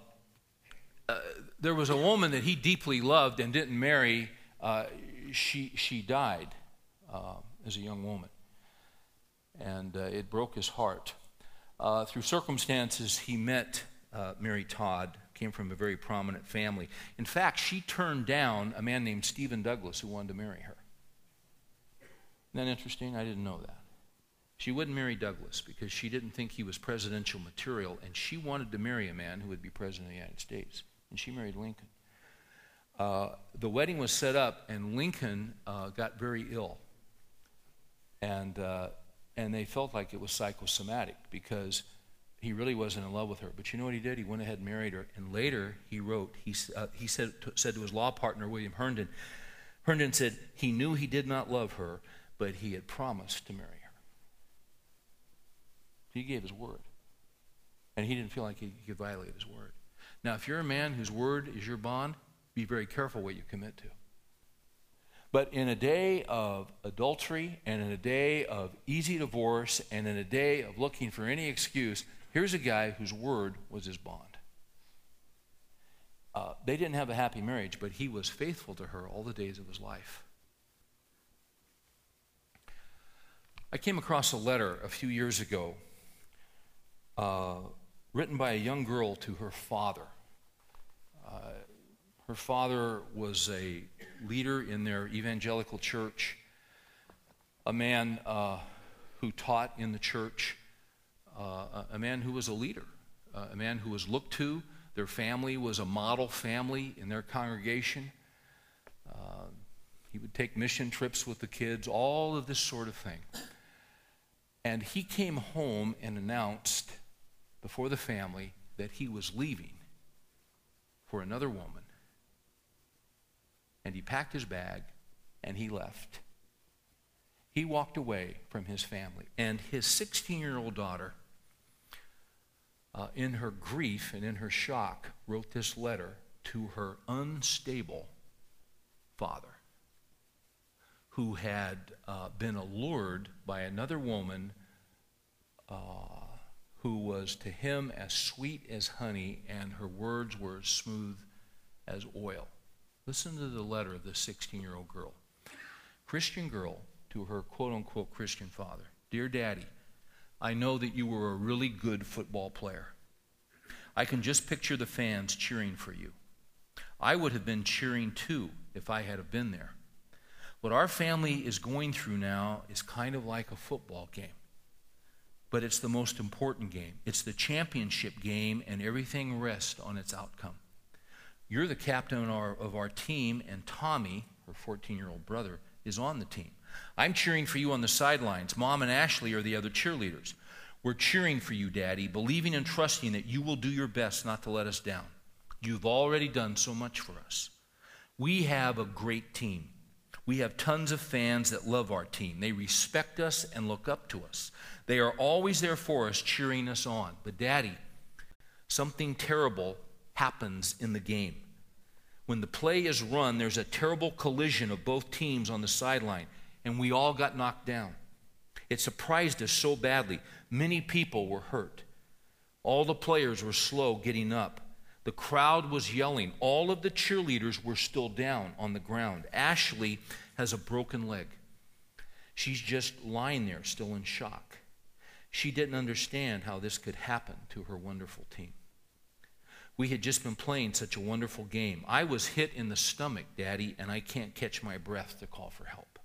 uh, there was a woman that he deeply loved and didn't marry. Uh, she, she died uh, as a young woman and uh, it broke his heart. Uh, through circumstances, he met uh, Mary Todd, came from a very prominent family. In fact, she turned down a man named Stephen Douglas who wanted to marry her. Isn't that interesting? I didn't know that. She wouldn't marry Douglas because she didn't think he was presidential material, and she wanted to marry a man who would be president of the United States. And she married Lincoln. Uh, the wedding was set up, and Lincoln uh, got very ill. And uh, and they felt like it was psychosomatic because he really wasn't in love with her. But you know what he did? He went ahead and married her. And later he wrote, he, uh, he said, to, said to his law partner, William Herndon, Herndon said he knew he did not love her, but he had promised to marry her. He gave his word. And he didn't feel like he could violate his word. Now, if you're a man whose word is your bond, be very careful what you commit to. But in a day of adultery and in a day of easy divorce and in a day of looking for any excuse, here's a guy whose word was his bond. Uh, they didn't have a happy marriage, but he was faithful to her all the days of his life. I came across a letter a few years ago uh, written by a young girl to her father. Uh, her father was a leader in their evangelical church, a man uh, who taught in the church, uh, a man who was a leader, uh, a man who was looked to. Their family was a model family in their congregation. Uh, he would take mission trips with the kids, all of this sort of thing. And he came home and announced before the family that he was leaving for another woman and he packed his bag and he left. He walked away from his family. And his 16 year old daughter, uh, in her grief and in her shock, wrote this letter to her unstable father, who had uh, been allured by another woman uh, who was to him as sweet as honey, and her words were as smooth as oil. Listen to the letter of this 16 year old girl. Christian girl to her quote unquote Christian father Dear Daddy, I know that you were a really good football player. I can just picture the fans cheering for you. I would have been cheering too if I had have been there. What our family is going through now is kind of like a football game. But it's the most important game. It's the championship game, and everything rests on its outcome. You're the captain of our, of our team, and Tommy, her 14 year old brother, is on the team. I'm cheering for you on the sidelines. Mom and Ashley are the other cheerleaders. We're cheering for you, Daddy, believing and trusting that you will do your best not to let us down. You've already done so much for us. We have a great team. We have tons of fans that love our team. They respect us and look up to us. They are always there for us, cheering us on. But, Daddy, something terrible happens in the game. When the play is run, there's a terrible collision of both teams on the sideline, and we all got knocked down. It surprised us so badly. Many people were hurt. All the players were slow getting up. The crowd was yelling. All of the cheerleaders were still down on the ground. Ashley has a broken leg. She's just lying there, still in shock. She didn't understand how this could happen to her wonderful team. We had just been playing such a wonderful game. I was hit in the stomach, Daddy, and I can't catch my breath to call for help.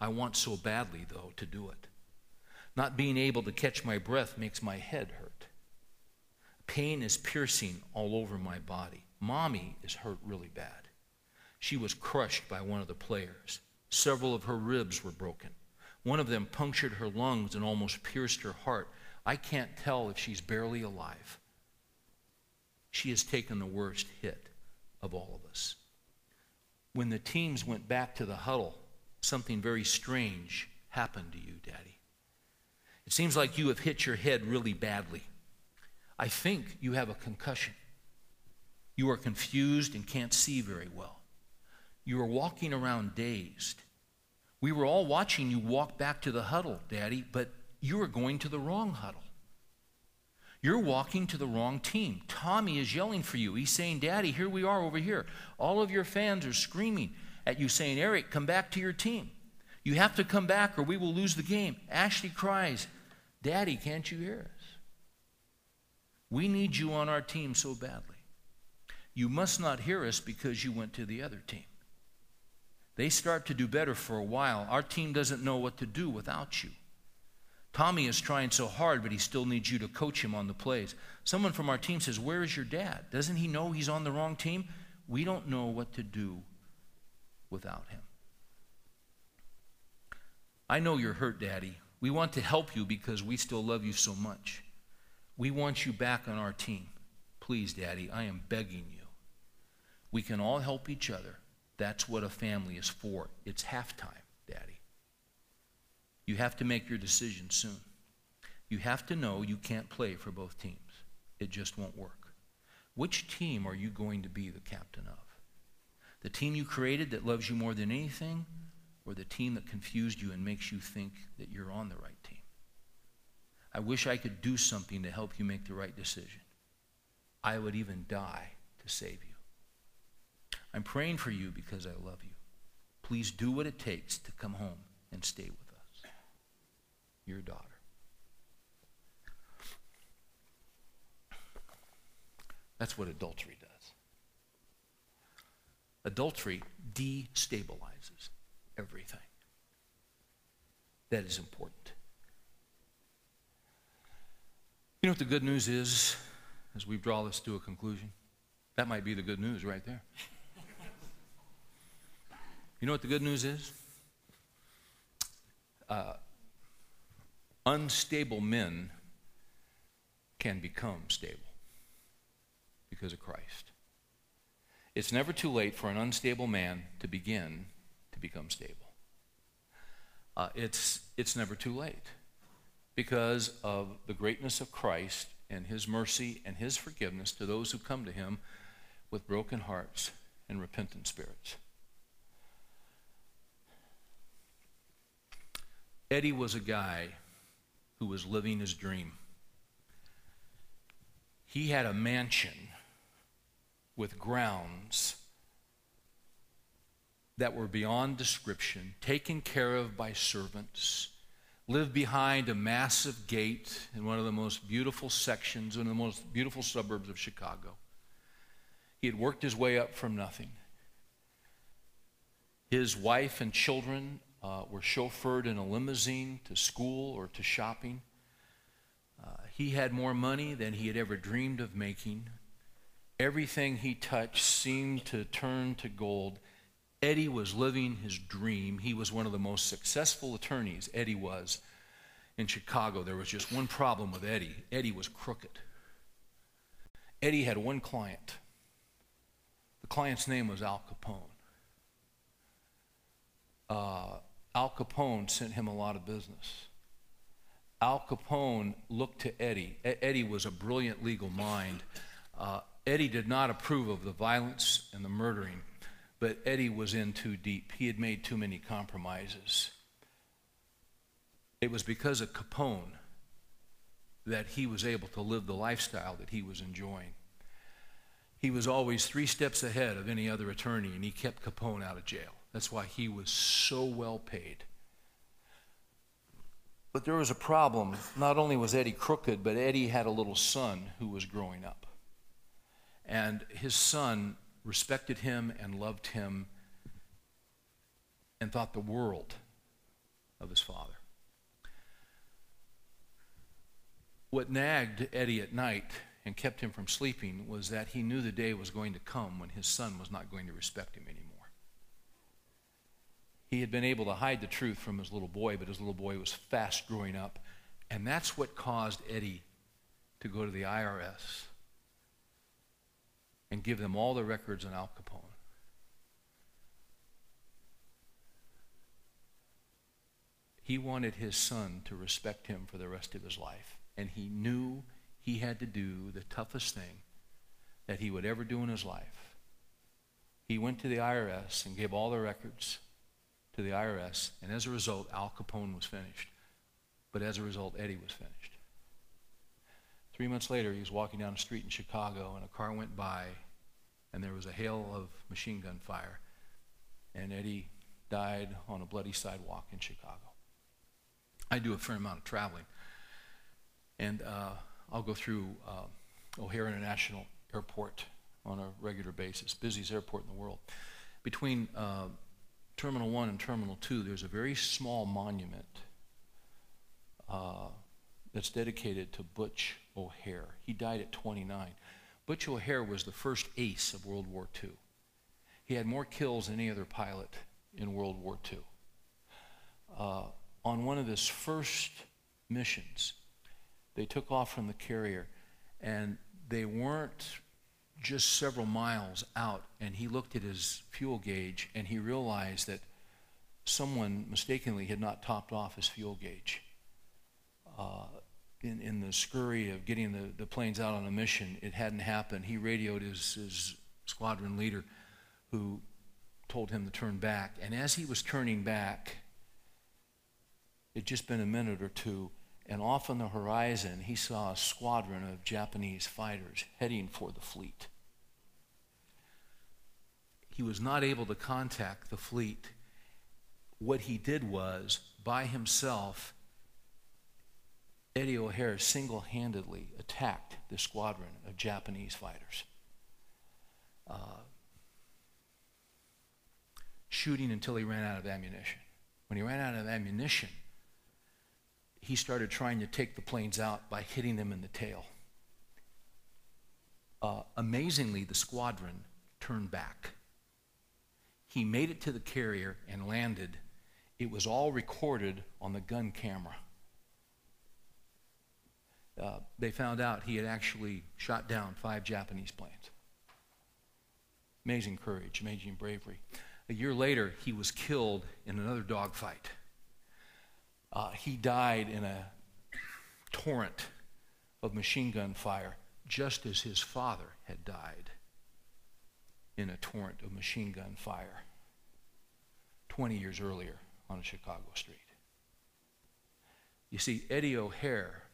I want so badly, though, to do it. Not being able to catch my breath makes my head hurt. Pain is piercing all over my body. Mommy is hurt really bad. She was crushed by one of the players. Several of her ribs were broken. One of them punctured her lungs and almost pierced her heart. I can't tell if she's barely alive she has taken the worst hit of all of us. When the teams went back to the huddle, something very strange happened to you, Daddy. It seems like you have hit your head really badly. I think you have a concussion. You are confused and can't see very well. You are walking around dazed. We were all watching you walk back to the huddle, Daddy, but you are going to the wrong huddle. You're walking to the wrong team. Tommy is yelling for you. He's saying, Daddy, here we are over here. All of your fans are screaming at you, saying, Eric, come back to your team. You have to come back or we will lose the game. Ashley cries, Daddy, can't you hear us? We need you on our team so badly. You must not hear us because you went to the other team. They start to do better for a while. Our team doesn't know what to do without you. Tommy is trying so hard, but he still needs you to coach him on the plays. Someone from our team says, Where is your dad? Doesn't he know he's on the wrong team? We don't know what to do without him. I know you're hurt, Daddy. We want to help you because we still love you so much. We want you back on our team. Please, Daddy, I am begging you. We can all help each other. That's what a family is for. It's halftime. You have to make your decision soon. You have to know you can't play for both teams. It just won't work. Which team are you going to be the captain of? The team you created that loves you more than anything, or the team that confused you and makes you think that you're on the right team? I wish I could do something to help you make the right decision. I would even die to save you. I'm praying for you because I love you. Please do what it takes to come home and stay with. Your daughter. That's what adultery does. Adultery destabilizes everything. That is important. You know what the good news is as we draw this to a conclusion? That might be the good news right there. You know what the good news is? Uh, unstable men can become stable because of Christ. It's never too late for an unstable man to begin to become stable. Uh, it's, it's never too late because of the greatness of Christ and his mercy and his forgiveness to those who come to him with broken hearts and repentant spirits. Eddie was a guy who was living his dream. He had a mansion with grounds that were beyond description, taken care of by servants, lived behind a massive gate in one of the most beautiful sections, one of the most beautiful suburbs of Chicago. He had worked his way up from nothing. His wife and children uh, were chauffeured in a limousine to school or to shopping. Uh, he had more money than he had ever dreamed of making. Everything he touched seemed to turn to gold. Eddie was living his dream. He was one of the most successful attorneys, Eddie was, in Chicago. There was just one problem with Eddie Eddie was crooked. Eddie had one client. The client's name was Al Capone. Uh, Al Capone sent him a lot of business. Al Capone looked to Eddie. Eddie was a brilliant legal mind. Uh, Eddie did not approve of the violence and the murdering, but Eddie was in too deep. He had made too many compromises. It was because of Capone that he was able to live the lifestyle that he was enjoying. He was always three steps ahead of any other attorney, and he kept Capone out of jail. That's why he was so well paid. But there was a problem. Not only was Eddie crooked, but Eddie had a little son who was growing up. And his son respected him and loved him and thought the world of his father. What nagged Eddie at night and kept him from sleeping was that he knew the day was going to come when his son was not going to respect him anymore. He had been able to hide the truth from his little boy, but his little boy was fast growing up. And that's what caused Eddie to go to the IRS and give them all the records on Al Capone. He wanted his son to respect him for the rest of his life. And he knew he had to do the toughest thing that he would ever do in his life. He went to the IRS and gave all the records to the IRS, and as a result, Al Capone was finished. But as a result, Eddie was finished. Three months later, he was walking down a street in Chicago, and a car went by, and there was a hail of machine gun fire, and Eddie died on a bloody sidewalk in Chicago. I do a fair amount of traveling, and uh, I'll go through uh, O'Hare International Airport on a regular basis, busiest airport in the world. Between uh, Terminal 1 and Terminal 2, there's a very small monument uh, that's dedicated to Butch O'Hare. He died at 29. Butch O'Hare was the first ace of World War II. He had more kills than any other pilot in World War II. Uh, on one of his first missions, they took off from the carrier and they weren't just several miles out, and he looked at his fuel gauge and he realized that someone mistakenly had not topped off his fuel gauge. Uh, in, in the scurry of getting the, the planes out on a mission, it hadn't happened. He radioed his, his squadron leader, who told him to turn back. And as he was turning back, it'd just been a minute or two, and off on the horizon, he saw a squadron of Japanese fighters heading for the fleet. He was not able to contact the fleet. What he did was, by himself, Eddie O'Hare single handedly attacked the squadron of Japanese fighters, uh, shooting until he ran out of ammunition. When he ran out of ammunition, he started trying to take the planes out by hitting them in the tail. Uh, amazingly, the squadron turned back. He made it to the carrier and landed. It was all recorded on the gun camera. Uh, they found out he had actually shot down five Japanese planes. Amazing courage, amazing bravery. A year later, he was killed in another dogfight. Uh, he died in a torrent of machine gun fire, just as his father had died in a torrent of machine gun fire 20 years earlier on a Chicago street. You see, Eddie O'Hare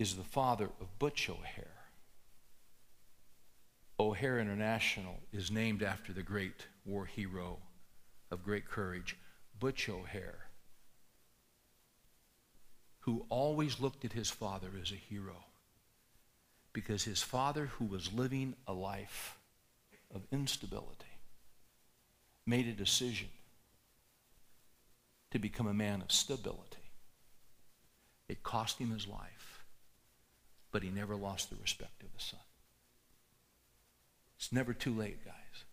is the father of Butch O'Hare. O'Hare International is named after the great war hero of great courage, Butch O'Hare who always looked at his father as a hero because his father, who was living a life of instability, made a decision to become a man of stability. It cost him his life, but he never lost the respect of his son. It's never too late, guys,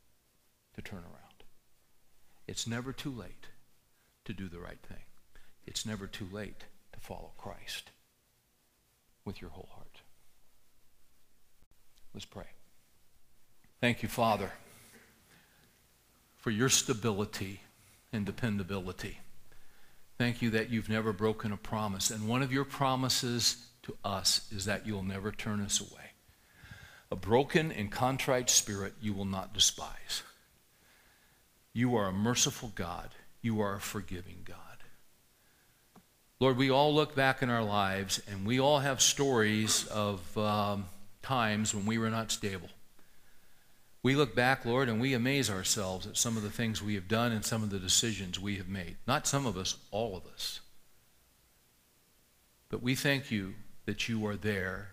to turn around. It's never too late to do the right thing. It's never too late follow Christ with your whole heart. Let's pray. Thank you, Father, for your stability and dependability. Thank you that you've never broken a promise. And one of your promises to us is that you'll never turn us away. A broken and contrite spirit you will not despise. You are a merciful God. You are a forgiving God. Lord, we all look back in our lives and we all have stories of um, times when we were not stable. We look back, Lord, and we amaze ourselves at some of the things we have done and some of the decisions we have made. Not some of us, all of us. But we thank you that you are there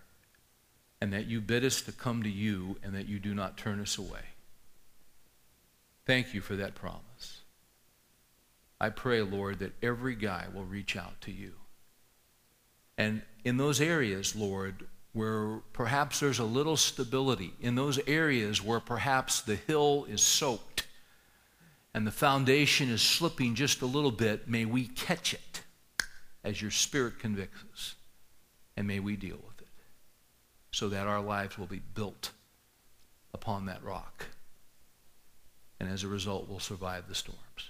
and that you bid us to come to you and that you do not turn us away. Thank you for that promise. I pray, Lord, that every guy will reach out to you. And in those areas, Lord, where perhaps there's a little stability, in those areas where perhaps the hill is soaked and the foundation is slipping just a little bit, may we catch it as your Spirit convicts us. And may we deal with it so that our lives will be built upon that rock. And as a result, we'll survive the storms.